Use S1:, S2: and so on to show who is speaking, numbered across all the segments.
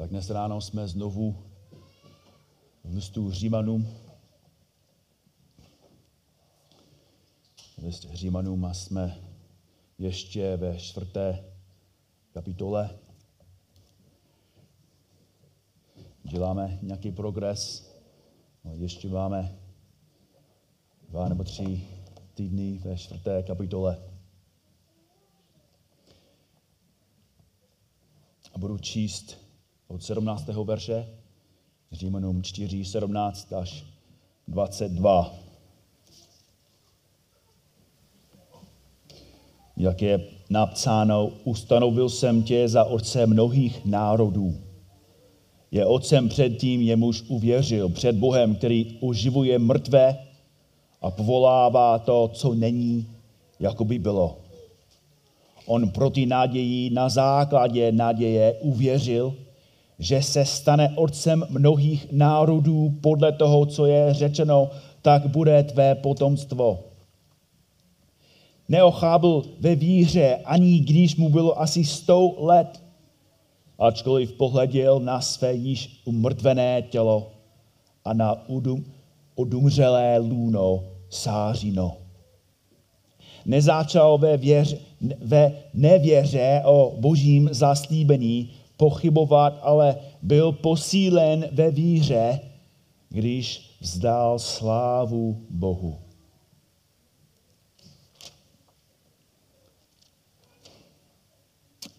S1: Tak dnes ráno jsme znovu v listu Římanům. List Římanům a jsme ještě ve čtvrté kapitole. Děláme nějaký progres. No, ještě máme dva nebo tři týdny ve čtvrté kapitole. A budu číst od 17. verše, Římanům 4, 17 až 22. Jak je napsáno, ustanovil jsem tě za otce mnohých národů. Je otcem před tím, jemuž uvěřil, před Bohem, který oživuje mrtvé a povolává to, co není, jako by bylo. On proti naději na základě naděje uvěřil, že se stane otcem mnohých národů podle toho, co je řečeno, tak bude tvé potomstvo. Neochábil ve víře, ani když mu bylo asi sto let, ačkoliv pohleděl na své již umrtvené tělo a na udum, odumřelé lůno sářino. Nezačal ve, věř, ve nevěře o božím zaslíbení pochybovat, ale byl posílen ve víře, když vzdal slávu Bohu.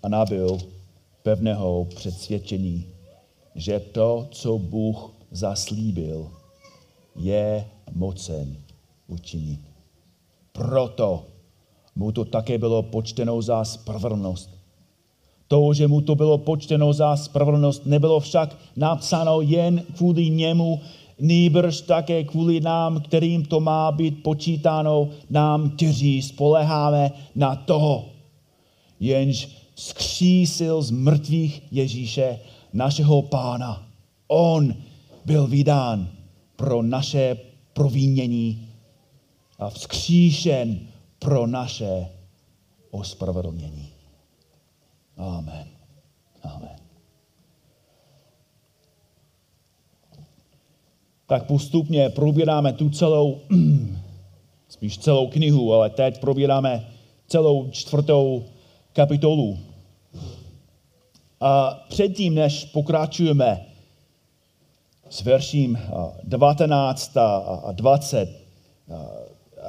S1: A nabil pevného přesvědčení, že to, co Bůh zaslíbil, je mocen učinit. Proto mu to také bylo počteno za spravedlnost. To, že mu to bylo počteno za spravedlnost, nebylo však napsáno jen kvůli němu, nýbrž také kvůli nám, kterým to má být počítáno, nám, kteří spoleháme na toho. Jenž skřísil z mrtvých Ježíše, našeho pána. On byl vydán pro naše provínění a vzkříšen pro naše ospravedlnění. Amen. Amen. Tak postupně probíráme tu celou, spíš celou knihu, ale teď probíráme celou čtvrtou kapitolu. A předtím, než pokračujeme s verším 19 a 20,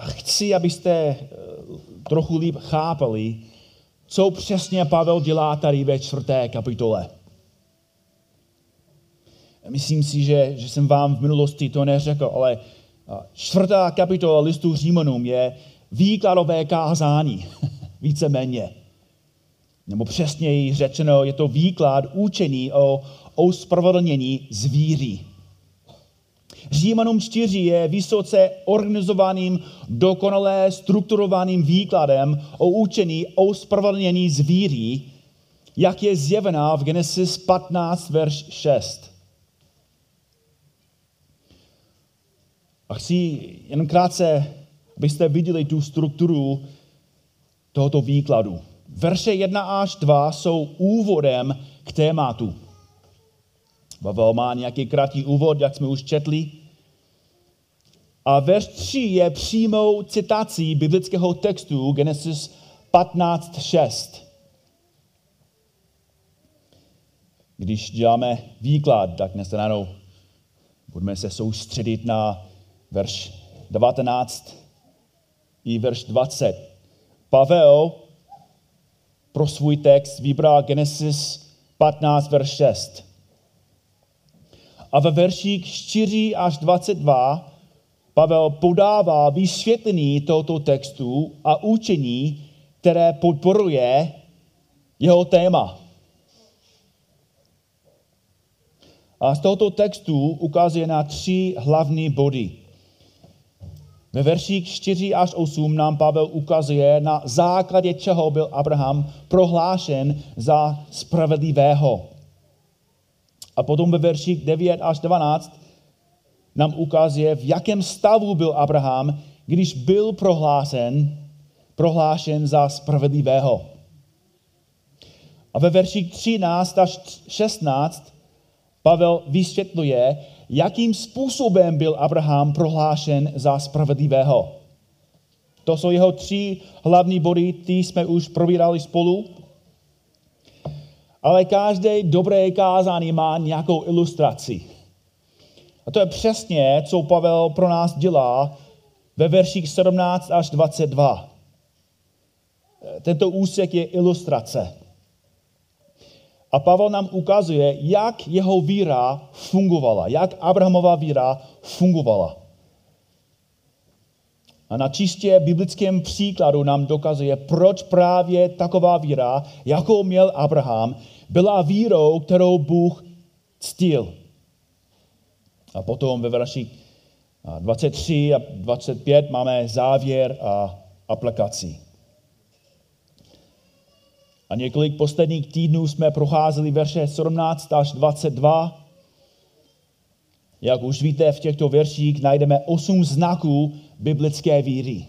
S1: chci, abyste eh, trochu líp chápali, co přesně Pavel dělá tady ve čtvrté kapitole. Myslím si, že, že jsem vám v minulosti to neřekl, ale čtvrtá kapitola listu Římanům je výkladové kázání, víceméně. Nebo přesněji řečeno, je to výklad učení o ospravedlnění zvíří. Římanům 4 je vysoce organizovaným, dokonale strukturovaným výkladem o učení o spravedlnění zvíří, jak je zjevená v Genesis 15, verš 6. A chci jen krátce, abyste viděli tu strukturu tohoto výkladu. Verše 1 až 2 jsou úvodem k tématu. Pavel má nějaký krátký úvod, jak jsme už četli. A verš 3 je přímou citací biblického textu Genesis 15.6. Když děláme výklad, tak dnes ráno budeme se soustředit na verš 19 i verš 20. Pavel pro svůj text vybral Genesis 15, verš 6. A ve verších 4 až 22 Pavel podává vysvětlení tohoto textu a učení, které podporuje jeho téma. A z tohoto textu ukazuje na tři hlavní body. Ve verších 4 až 8 nám Pavel ukazuje, na základě čeho byl Abraham prohlášen za spravedlivého. A potom ve verších 9 až 12 nám ukazuje, v jakém stavu byl Abraham, když byl prohlášen, prohlášen za spravedlivého. A ve verších 13 až 16 Pavel vysvětluje, jakým způsobem byl Abraham prohlášen za spravedlivého. To jsou jeho tři hlavní body, ty jsme už probírali spolu. Ale každé dobré kázání má nějakou ilustraci. A to je přesně, co Pavel pro nás dělá ve verších 17 až 22. Tento úsek je ilustrace. A Pavel nám ukazuje, jak jeho víra fungovala, jak Abrahamova víra fungovala. A na čistě biblickém příkladu nám dokazuje, proč právě taková víra, jakou měl Abraham, byla vírou, kterou Bůh ctil. A potom ve verši 23 a 25 máme závěr a aplikaci. A několik posledních týdnů jsme procházeli verše 17 až 22. Jak už víte, v těchto verších najdeme osm znaků biblické víry.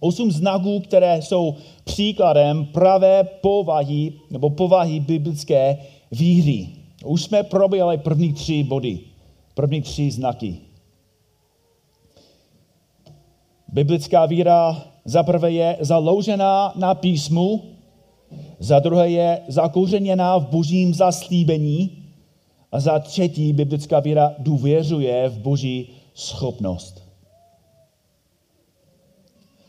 S1: Osm znaků, které jsou příkladem pravé povahy nebo povahy biblické víry. Už jsme proběhli první tři body, první tři znaky. Biblická víra za prvé je založená na písmu, za druhé je zakouřeněná v božím zaslíbení a za třetí biblická víra důvěřuje v boží schopnost.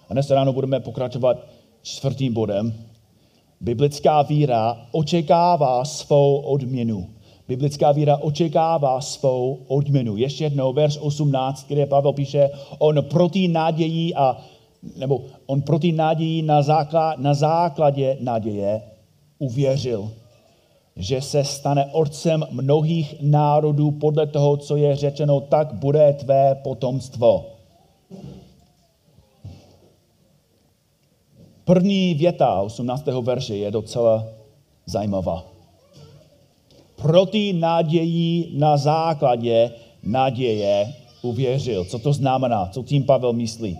S1: A dnes ráno budeme pokračovat čtvrtým bodem. Biblická víra očekává svou odměnu. Biblická víra očekává svou odměnu. Ještě jednou, verš 18, kde Pavel píše, on proti naději a nebo on proti naději na, základ, na základě naděje uvěřil, že se stane otcem mnohých národů podle toho, co je řečeno, tak bude tvé potomstvo. První věta 18. verše je docela zajímavá. Proti naději na základě naděje uvěřil. Co to znamená? Co tím Pavel myslí?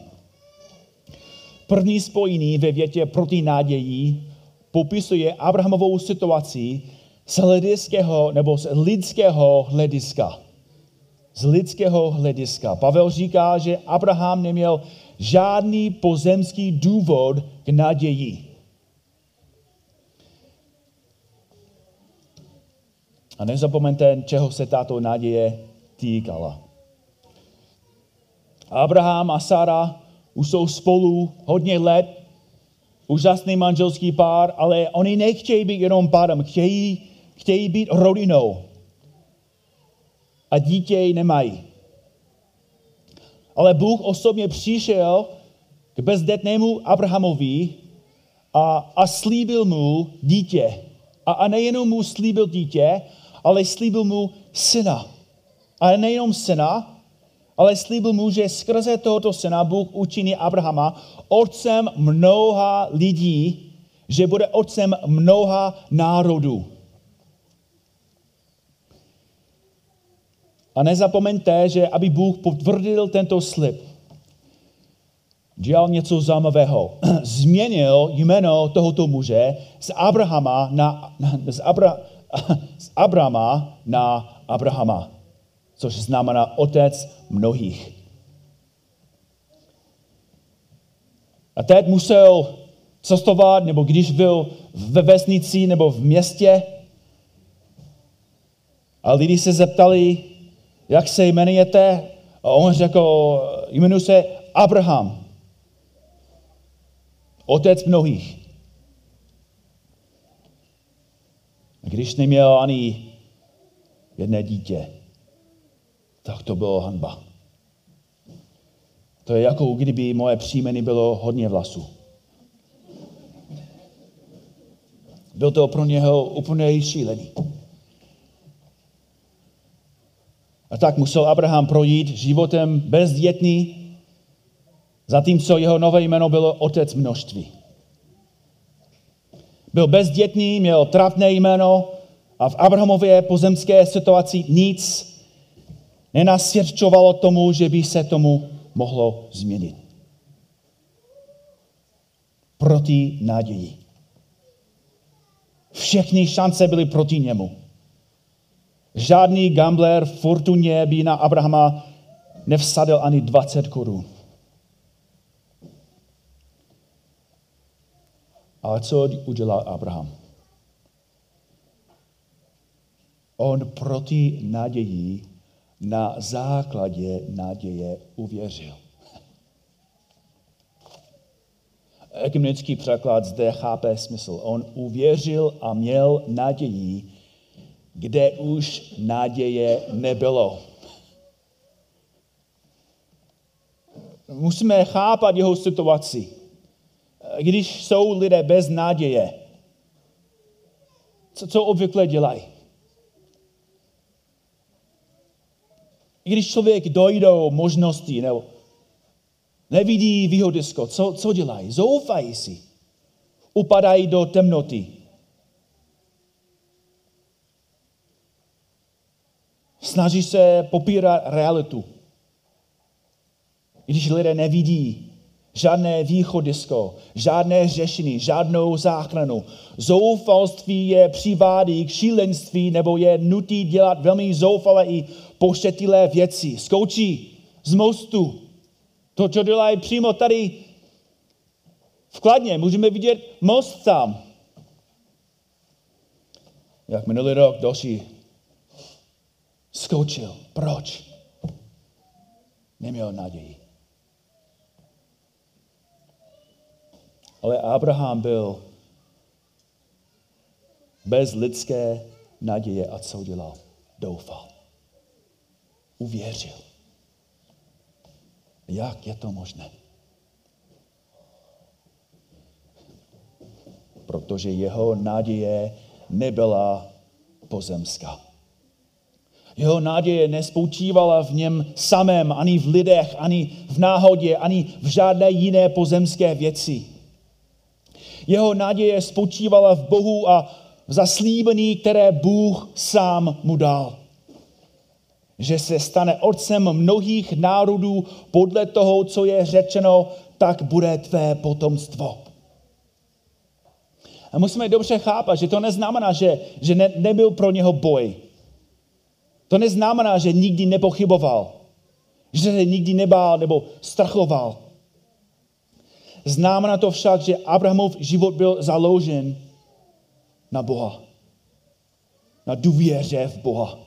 S1: První spojení ve větě proti naději popisuje Abrahamovou situaci z lidského nebo z lidského hlediska. Z lidského hlediska. Pavel říká, že Abraham neměl žádný pozemský důvod k naději. A nezapomeňte, čeho se tato naděje týkala. Abraham a Sara už jsou spolu hodně let, úžasný manželský pár, ale oni nechtějí být jenom párem, chtějí, chtějí být rodinou. A dítě nemají. Ale Bůh osobně přišel k bezdetnému Abrahamovi a, a slíbil mu dítě. A, a nejenom mu slíbil dítě, ale slíbil mu syna. A nejenom syna, ale slíbil mu, že skrze tohoto syna Bůh učiní Abrahama otcem mnoha lidí, že bude otcem mnoha národů. A nezapomeňte, že aby Bůh potvrdil tento slib, dělal něco zajímavého. Změnil jméno tohoto muže z Abrahama na, z, Abra, z Abrama na Abrahama, což znamená otec mnohých. A teď musel cestovat, nebo když byl ve vesnici nebo v městě, a lidi se zeptali, jak se jmenujete, a on řekl, jmenuji se Abraham, otec mnohých. Když neměl ani jedné dítě, tak to bylo hanba. To je jako kdyby moje příjmení bylo hodně vlasů. Byl to pro něho úplně šílený. A tak musel Abraham projít životem bezdětný, zatímco jeho nové jméno bylo otec množství. Byl bezdětný, měl trapné jméno a v Abrahamově pozemské situaci nic nenasvědčovalo tomu, že by se tomu mohlo změnit. Proti naději. Všechny šance byly proti němu. Žádný gambler v fortuně by na Abrahama nevsadil ani 20 korun. Ale co udělal Abraham? On proti naději na základě naděje uvěřil. Ekumenický překlad zde chápe smysl. On uvěřil a měl naději, kde už naděje nebylo. Musíme chápat jeho situaci. Když jsou lidé bez naděje, co, co obvykle dělají? Když člověk dojdou možnosti nebo nevidí výhodisko, co, co dělají? Zoufají si. Upadají do temnoty. Snaží se popírat realitu. Když lidé nevidí žádné východisko, žádné řešení, žádnou záchranu. Zoufalství je přivádí k šílenství nebo je nutí dělat velmi zoufalé i pošetilé věci. Skoučí z mostu. To, co dělají přímo tady v Kladně, můžeme vidět most tam. Jak minulý rok další skočil. Proč? Neměl naději. Ale Abraham byl bez lidské naděje a co dělal? Doufal. Uvěřil. Jak je to možné? Protože jeho naděje nebyla pozemská. Jeho naděje nespočívala v něm samém, ani v lidech, ani v náhodě, ani v žádné jiné pozemské věci. Jeho naděje spočívala v Bohu a v zaslíbení, které Bůh sám mu dal. Že se stane otcem mnohých národů podle toho, co je řečeno, tak bude tvé potomstvo. A musíme dobře chápat, že to neznamená, že, že ne, nebyl pro něho boj. To neznamená, že nikdy nepochyboval, že se nikdy nebál nebo strachoval. Znamená to však, že Abrahamov život byl založen na Boha. Na důvěře v Boha.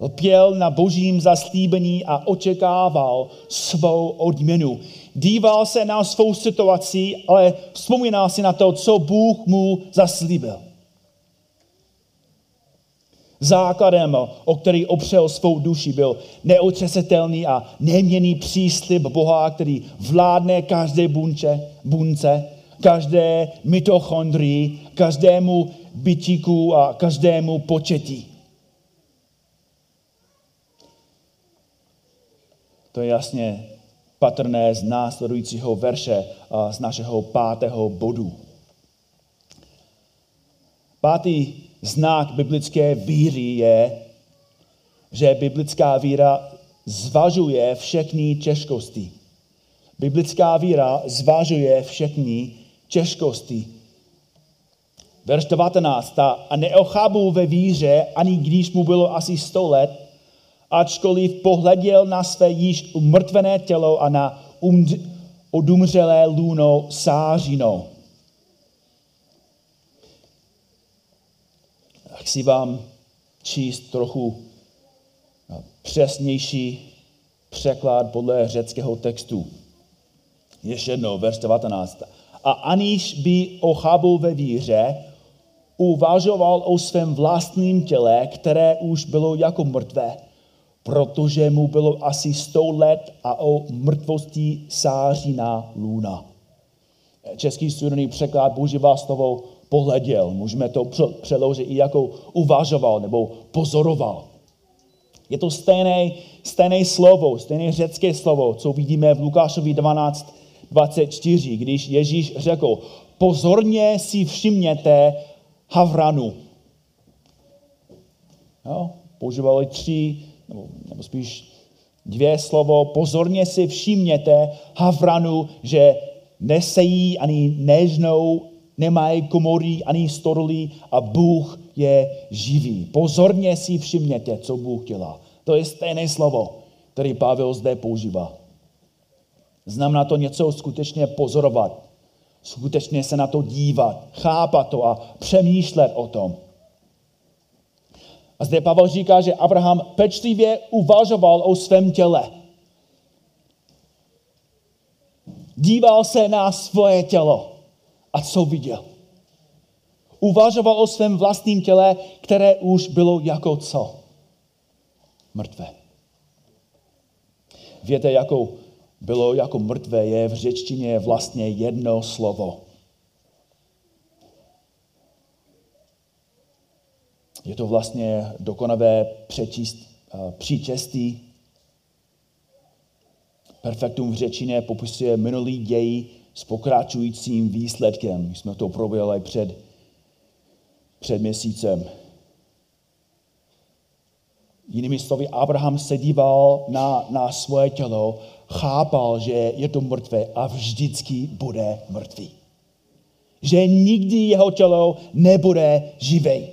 S1: Lpěl na božím zaslíbení a očekával svou odměnu. Díval se na svou situaci, ale vzpomínal si na to, co Bůh mu zaslíbil. Základem, o který opřel svou duši, byl neotřesitelný a neměný příslip Boha, který vládne každé bunče, bunce, každé mitochondrii, každému bytíku a každému početí. To je jasně patrné z následujícího verše a z našeho pátého bodu. Pátý znak biblické víry je, že biblická víra zvažuje všechny těžkosti. Biblická víra zvažuje všechny těžkosti. Verš 19. A neochábul ve víře, ani když mu bylo asi 100 let, ačkoliv pohleděl na své již umrtvené tělo a na odumřelé luno sářinou. Chci vám číst trochu no, přesnější překlad podle řeckého textu. Ještě jednou, verš 19. A aniž by ochábul ve víře, uvažoval o svém vlastním těle, které už bylo jako mrtvé, protože mu bylo asi 100 let a o mrtvosti sáří na luna. Český studený překlad používá slovo pohleděl. Můžeme to přeložit i jako uvažoval nebo pozoroval. Je to stejné, stejné slovo, stejné řecké slovo, co vidíme v Lukášovi 12, 24, když Ježíš řekl, pozorně si všimněte Havranu. Jo? Používali tři, nebo, nebo spíš dvě slovo, pozorně si všimněte Havranu, že nesejí ani nežnou nemají komory ani stodolí a Bůh je živý. Pozorně si všimněte, co Bůh dělá. To je stejné slovo, který Pavel zde používá. Znamená to něco skutečně pozorovat, skutečně se na to dívat, chápat to a přemýšlet o tom. A zde Pavel říká, že Abraham pečlivě uvažoval o svém těle. Díval se na svoje tělo a co viděl? Uvažoval o svém vlastním těle, které už bylo jako co? Mrtvé. Víte, jako bylo jako mrtvé, je v řečtině vlastně jedno slovo. Je to vlastně dokonavé přečíst, uh, příčestí. Perfektum v řečině popisuje minulý děj s pokračujícím výsledkem. My jsme to proběli před, před měsícem. Jinými slovy, Abraham se díval na, na svoje tělo, chápal, že je to mrtvé a vždycky bude mrtvý. Že nikdy jeho tělo nebude živej.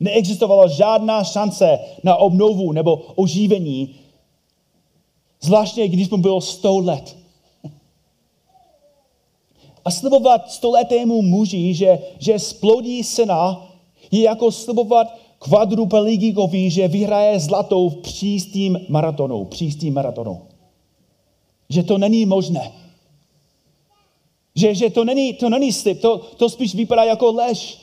S1: Neexistovala žádná šance na obnovu nebo oživení, zvláště když mu bylo 100 let. A slibovat stoletému muži, že, že splodí syna, je jako slibovat kvadrupelíkovi, že vyhraje zlatou v příštím maratonu. Příštím maratonu. Že to není možné. Že, že to, není, to není slib, to, to spíš vypadá jako lež.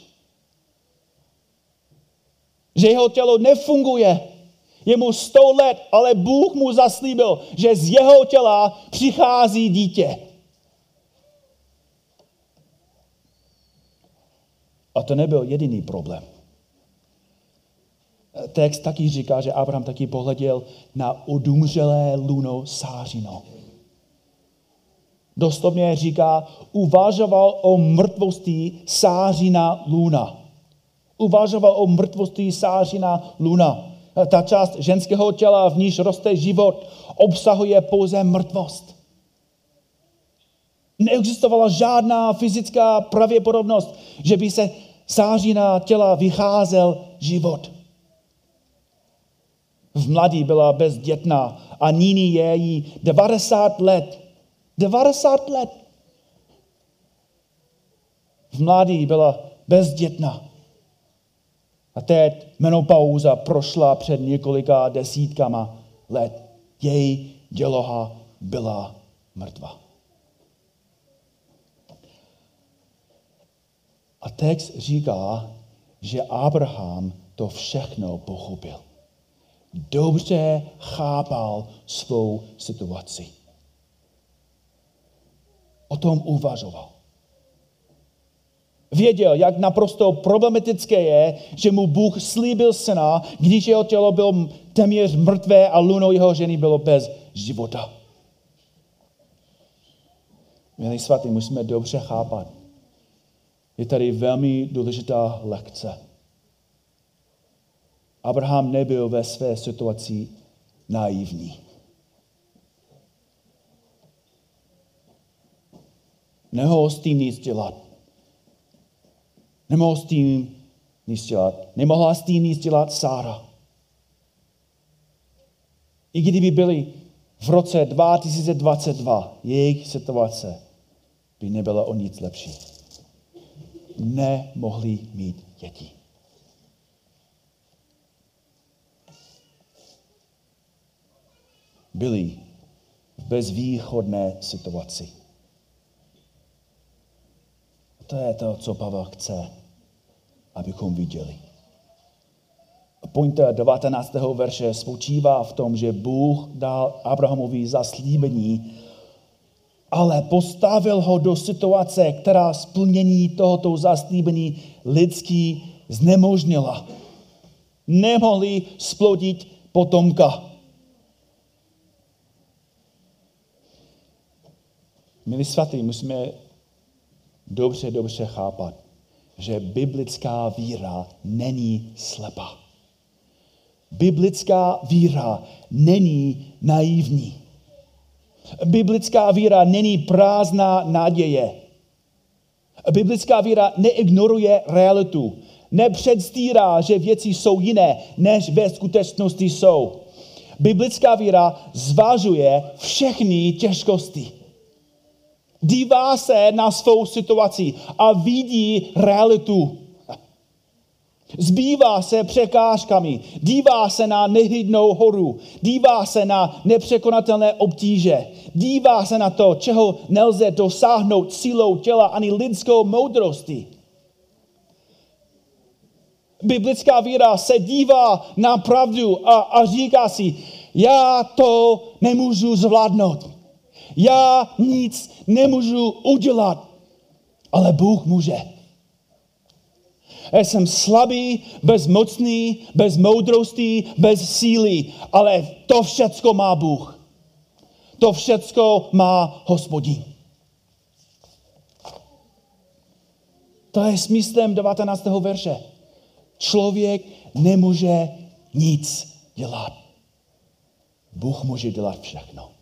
S1: Že jeho tělo nefunguje. Je mu sto let, ale Bůh mu zaslíbil, že z jeho těla přichází dítě. A to nebyl jediný problém. Text taky říká, že Abraham taky pohleděl na odumřelé luno sářino. Doslovně říká, uvažoval o mrtvosti sářina luna. Uvažoval o mrtvosti sářina luna. Ta část ženského těla, v níž roste život, obsahuje pouze mrtvost. Neexistovala žádná fyzická pravděpodobnost, že by se sářina těla vycházel život. V mladí byla bezdětná a nyní je jí 90 let. 90 let. V mladí byla bezdětná. A teď menopauza prošla před několika desítkama let. Její děloha byla mrtvá. A text říká, že Abraham to všechno pochopil dobře chápal svou situaci. O tom uvažoval. Věděl, jak naprosto problematické je, že mu Bůh slíbil syna, když jeho tělo bylo téměř mrtvé a luno jeho ženy bylo bez života. Milí svatý, musíme dobře chápat. Je tady velmi důležitá lekce. Abraham nebyl ve své situaci naivní. Tím nic dělat. Nemohl s tím nic dělat. Nemohla s tím nic dělat Sára. I kdyby byli v roce 2022, jejich situace by nebyla o nic lepší. Nemohli mít děti. byli v bezvýchodné situaci. To je to, co Pavel chce, abychom viděli. Point 19. verše spočívá v tom, že Bůh dal Abrahamovi zaslíbení, ale postavil ho do situace, která splnění tohoto zaslíbení lidský znemožnila. Nemohli splodit potomka. Milí svatý, musíme dobře, dobře chápat, že biblická víra není slepá. Biblická víra není naivní. Biblická víra není prázdná naděje. Biblická víra neignoruje realitu. Nepředstírá, že věci jsou jiné, než ve skutečnosti jsou. Biblická víra zvažuje všechny těžkosti. Dívá se na svou situaci a vidí realitu. Zbývá se překážkami, dívá se na nehydnou horu, dívá se na nepřekonatelné obtíže, dívá se na to, čeho nelze dosáhnout sílou těla ani lidskou moudrosti. Biblická víra se dívá na pravdu a, a říká si, já to nemůžu zvládnout. Já nic nemůžu udělat, ale Bůh může. Já jsem slabý, bezmocný, bez moudrosti, bez síly, ale to všecko má Bůh. To všecko má hospodin. To je smyslem 19. verše. Člověk nemůže nic dělat. Bůh může dělat všechno.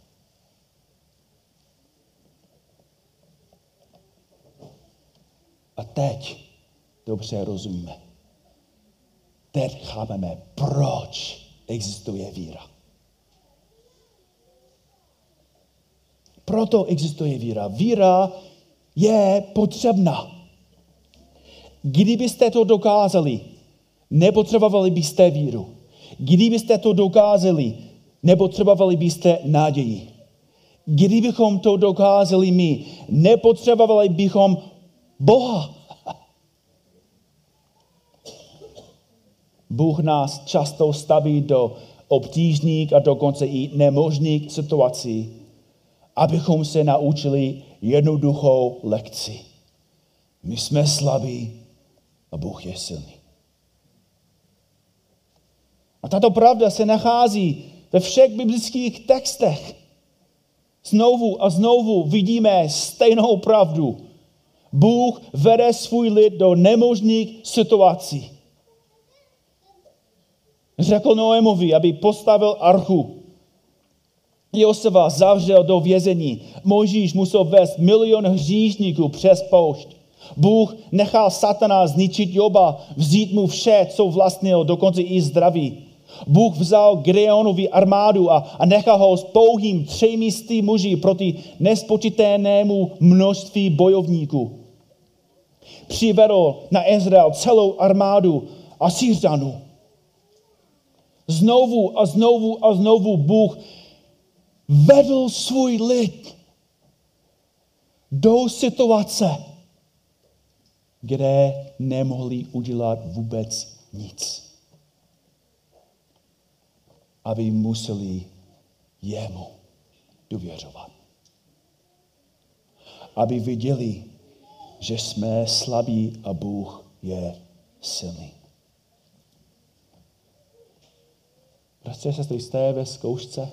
S1: A teď dobře rozumíme. Teď chápeme, proč existuje víra. Proto existuje víra. Víra je potřebná. Kdybyste to dokázali, nepotřebovali byste víru. Kdybyste to dokázali, nepotřebovali byste naději. Kdybychom to dokázali my, nepotřebovali bychom Boha. Bůh nás často staví do obtížných a dokonce i nemožných situací, abychom se naučili jednoduchou lekci. My jsme slabí a Bůh je silný. A tato pravda se nachází ve všech biblických textech. Znovu a znovu vidíme stejnou pravdu. Bůh vede svůj lid do nemožných situací. Řekl Noémovi, aby postavil archu. Joseva zavřel do vězení. Možíš musel vést milion hříšníků přes poušť. Bůh nechal satana zničit Joba, vzít mu vše, co vlastnil, dokonce i zdraví. Bůh vzal Greonovi armádu a, a nechal ho s pouhým třemi muži proti nespočitelnému množství bojovníků. Přivedl na Izrael celou armádu a Syřanů. Znovu a znovu a znovu Bůh vedl svůj lid do situace, kde nemohli udělat vůbec nic. Aby museli jemu důvěřovat. Aby viděli, že jsme slabí a Bůh je silný. Bratře, sestry, jste ve zkoušce?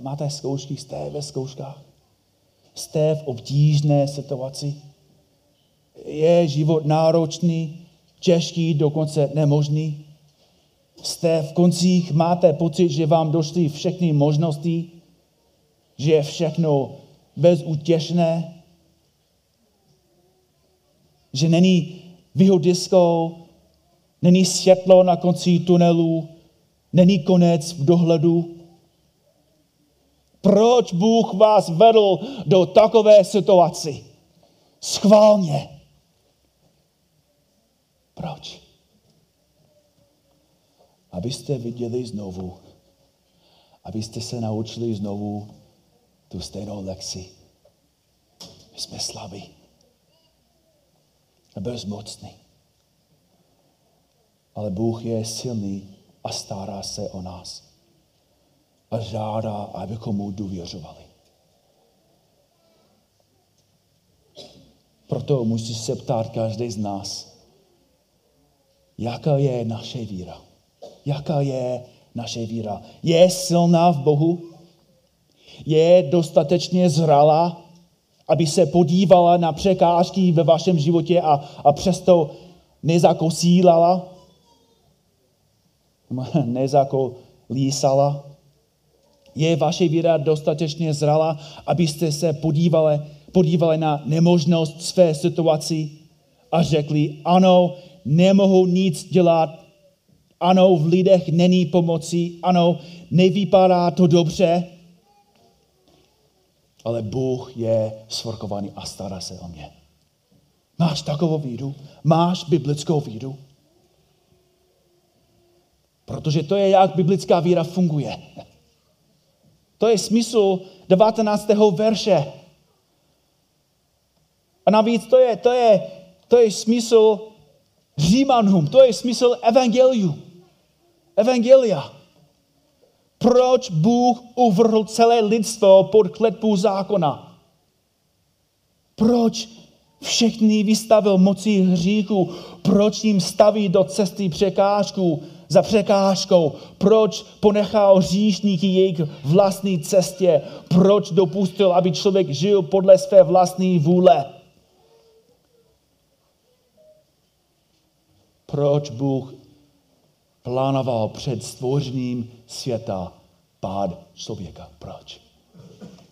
S1: Máte zkoušky, jste ve zkouškách? Jste v obtížné situaci? Je život náročný, těžký, dokonce nemožný? Jste v koncích, máte pocit, že vám došly všechny možnosti, že je všechno bezútěšné, že není výhodisko, není světlo na konci tunelu, Není konec v dohledu. Proč Bůh vás vedl do takové situace? Schválně. Proč? Abyste viděli znovu, abyste se naučili znovu tu stejnou lekci. My jsme slabí a bezmocní. Ale Bůh je silný a stará se o nás. A žádá, abychom mu důvěřovali. Proto musí se ptát každý z nás, jaká je naše víra. Jaká je naše víra? Je silná v Bohu? Je dostatečně zralá, aby se podívala na překážky ve vašem životě a, a přesto nezakosílala? lísala? Je vaše víra dostatečně zrala, abyste se podívali, podívali na nemožnost své situaci a řekli, ano, nemohu nic dělat, ano, v lidech není pomoci, ano, nevypadá to dobře, ale Bůh je svorkovaný a stará se o mě. Máš takovou víru? Máš biblickou víru? Protože to je, jak biblická víra funguje. To je smysl 19. verše. A navíc to je, to je, to je smysl Římanům, to je smysl evangeliu. Evangelia. Proč Bůh uvrhl celé lidstvo pod kletbu zákona? Proč všechny vystavil moci hříchu? Proč jim staví do cesty překážku za překážkou? Proč ponechal hříšníky jejich vlastní cestě? Proč dopustil, aby člověk žil podle své vlastní vůle? Proč Bůh plánoval před stvořením světa pád člověka. Proč?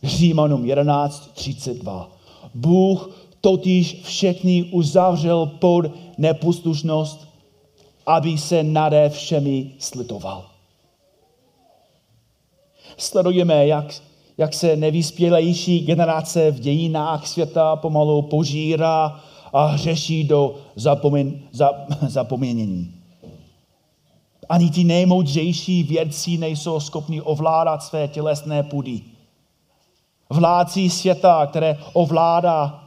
S1: Římanům 11.32. Bůh totiž všechny uzavřel pod neposlušnost, aby se nade všemi slitoval. Sledujeme, jak, jak se nevyspělejší generace v dějinách světa pomalu požírá a řeší do zapomen, za, zapomenění. Ani ti nejmoudřejší vědci nejsou schopni ovládat své tělesné půdy. Vládci světa, které ovládá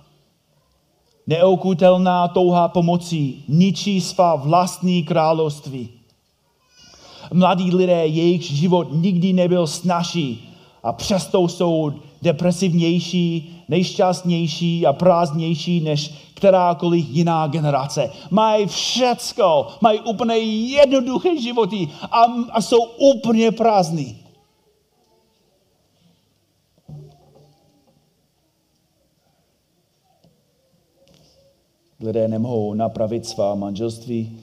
S1: neokutelná touha pomocí, ničí svá vlastní království. Mladí lidé, jejich život nikdy nebyl snažší a přesto jsou depresivnější, nejšťastnější a prázdnější než kterákoliv jiná generace. Mají všecko, mají úplně jednoduché životy a, a jsou úplně prázdní. Lidé nemohou napravit svá manželství,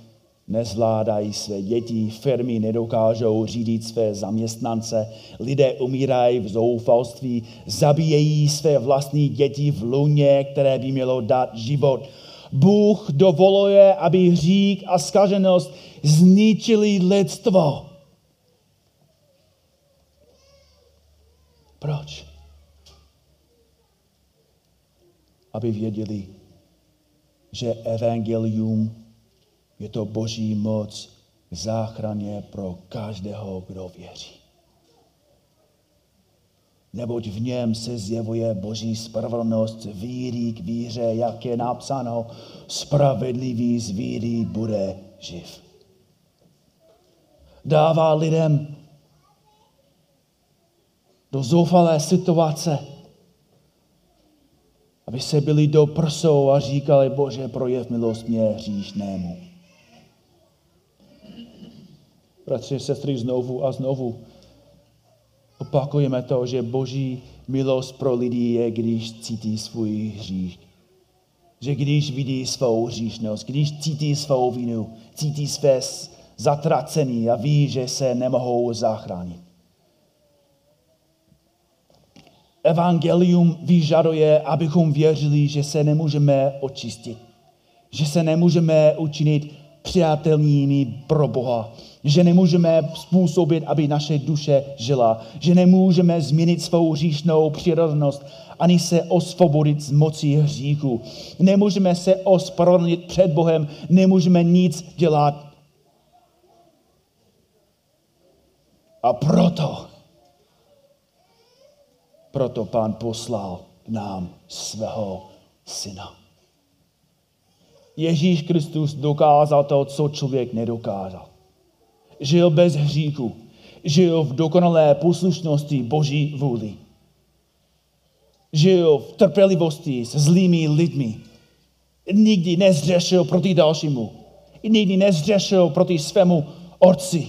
S1: nezvládají své děti, firmy nedokážou řídit své zaměstnance, lidé umírají v zoufalství, zabíjejí své vlastní děti v luně, které by mělo dát život. Bůh dovoluje, aby hřík a skaženost zničili lidstvo. Proč? Aby věděli, že evangelium je to boží moc k záchraně pro každého, kdo věří. Neboť v něm se zjevuje boží spravedlnost víry k víře, jak je napsáno, spravedlivý z víry bude živ. Dává lidem do zoufalé situace, aby se byli do prsou a říkali, Bože, projev milost mě hříšnému. Bratři, sestry, znovu a znovu opakujeme to, že boží milost pro lidi je, když cítí svůj hřích. Že když vidí svou hříšnost, když cítí svou vinu, cítí své zatracení a ví, že se nemohou zachránit. Evangelium vyžaduje, abychom věřili, že se nemůžeme očistit, že se nemůžeme učinit přijatelnými pro Boha, že nemůžeme způsobit, aby naše duše žila, že nemůžeme změnit svou hříšnou přirozenost, ani se osvobodit z moci hříchu. Nemůžeme se ospravedlnit před Bohem, nemůžeme nic dělat. A proto, proto pán poslal nám svého syna. Ježíš Kristus dokázal to, co člověk nedokázal žil bez hříchu, žil v dokonalé poslušnosti Boží vůli. Žil v trpělivosti s zlými lidmi. Nikdy nezřešil proti dalšímu. Nikdy nezřešil proti svému otci.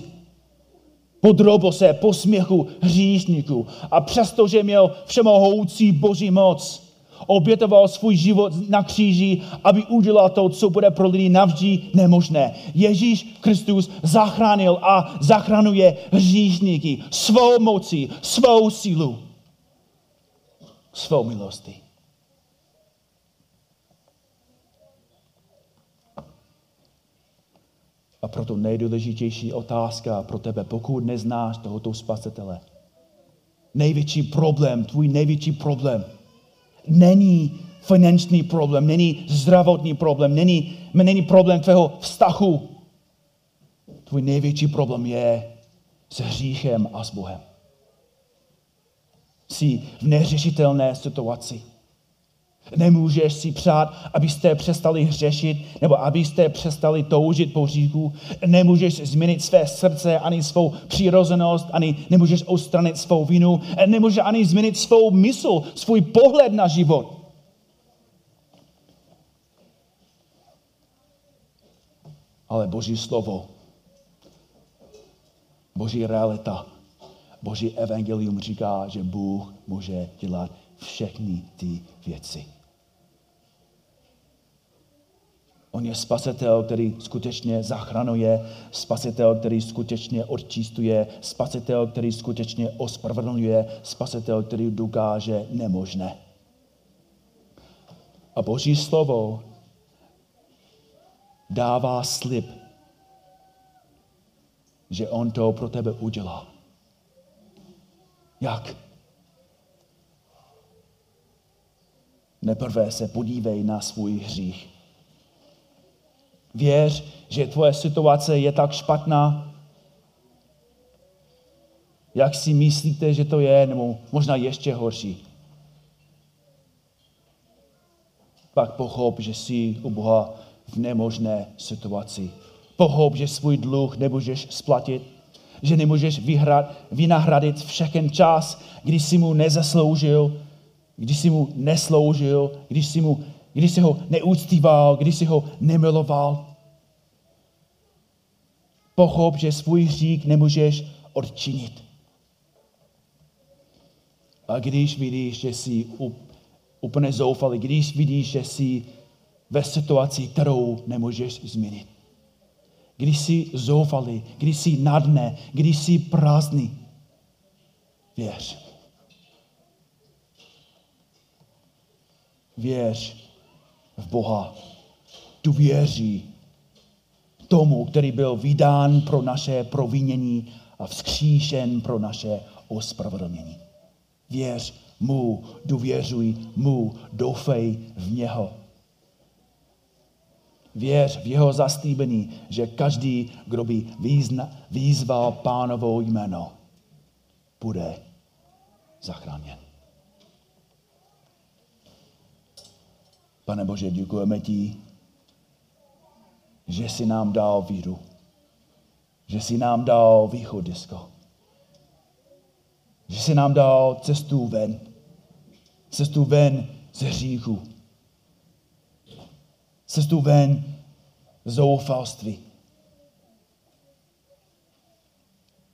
S1: Podrobil se posměchu hříšníků a přestože měl všemohoucí Boží moc, obětoval svůj život na kříži, aby udělal to, co bude pro lidi navždy nemožné. Ježíš Kristus zachránil a zachránuje hříšníky svou mocí, svou sílu, svou milostí. A proto nejdůležitější otázka pro tebe, pokud neznáš tohoto spasitele, největší problém, tvůj největší problém – není finanční problém, není zdravotní problém, není, není problém tvého vztahu. Tvůj největší problém je s hříchem a s Bohem. Jsi v neřešitelné situaci. Nemůžeš si přát, abyste přestali hřešit nebo abyste přestali toužit po říku. Nemůžeš změnit své srdce, ani svou přirozenost, ani nemůžeš odstranit svou vinu. Nemůžeš ani změnit svou mysl, svůj pohled na život. Ale Boží slovo, Boží realita, Boží evangelium říká, že Bůh může dělat všechny ty věci. On je spasitel, který skutečně zachranuje, spasitel, který skutečně odčistuje, spasitel, který skutečně ospravedlňuje, spasitel, který dokáže nemožné. A Boží slovo dává slib, že on to pro tebe udělá. Jak? Neprve se podívej na svůj hřích. Věř, že tvoje situace je tak špatná, jak si myslíte, že to je, nebo možná ještě horší. Pak pochop, že jsi u Boha v nemožné situaci. Pochop, že svůj dluh nemůžeš splatit, že nemůžeš vyhrát, vynahradit všechen čas, když jsi mu nezasloužil, když jsi mu nesloužil, když jsi, mu, když jsi ho neúctíval, když jsi ho nemiloval. Pochop, že svůj hřík nemůžeš odčinit. A když vidíš, že jsi úplně zoufalý, když vidíš, že jsi ve situaci, kterou nemůžeš změnit. Když jsi zoufalý, když jsi na dne, když jsi prázdný, věř. Věř v Boha. Tu věří tomu, který byl vydán pro naše provinění a vzkříšen pro naše ospravedlnění. Věř mu, důvěřuj mu, doufej v něho. Věř v jeho zastýbení, že každý, kdo by význa, výzval pánovou jméno, bude zachráněn. Pane Bože, děkujeme ti, že jsi nám dal víru, že jsi nám dal východisko, že jsi nám dal cestu ven, cestu ven ze hříchu, cestu ven z zoufalství,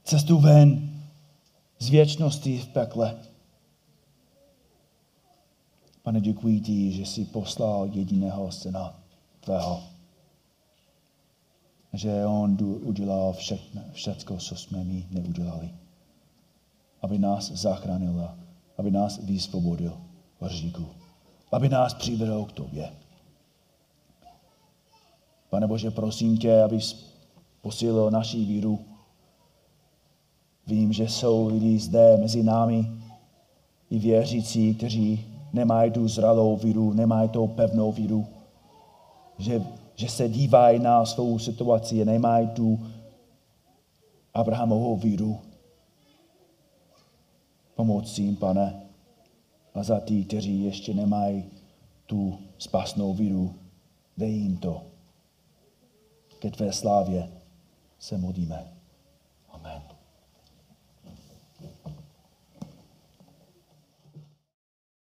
S1: cestu ven z věčnosti v pekle. Pane, děkuji ti, že jsi poslal jediného syna tvého že on udělal všechno, všecko, co jsme my neudělali. Aby nás zachránil, aby nás vysvobodil v hříku. Aby nás přivedl k tobě. Pane Bože, prosím tě, abys posílil naší víru. Vím, že jsou lidi zde mezi námi i věřící, kteří nemají tu zralou víru, nemají tu pevnou víru. Že že se dívají na svou situaci nemají tu Abrahamovou víru. Pomoc jim, pane, a za ty, kteří ještě nemají tu spásnou víru, dej jim to. Ke tvé slávě se modlíme. Amen.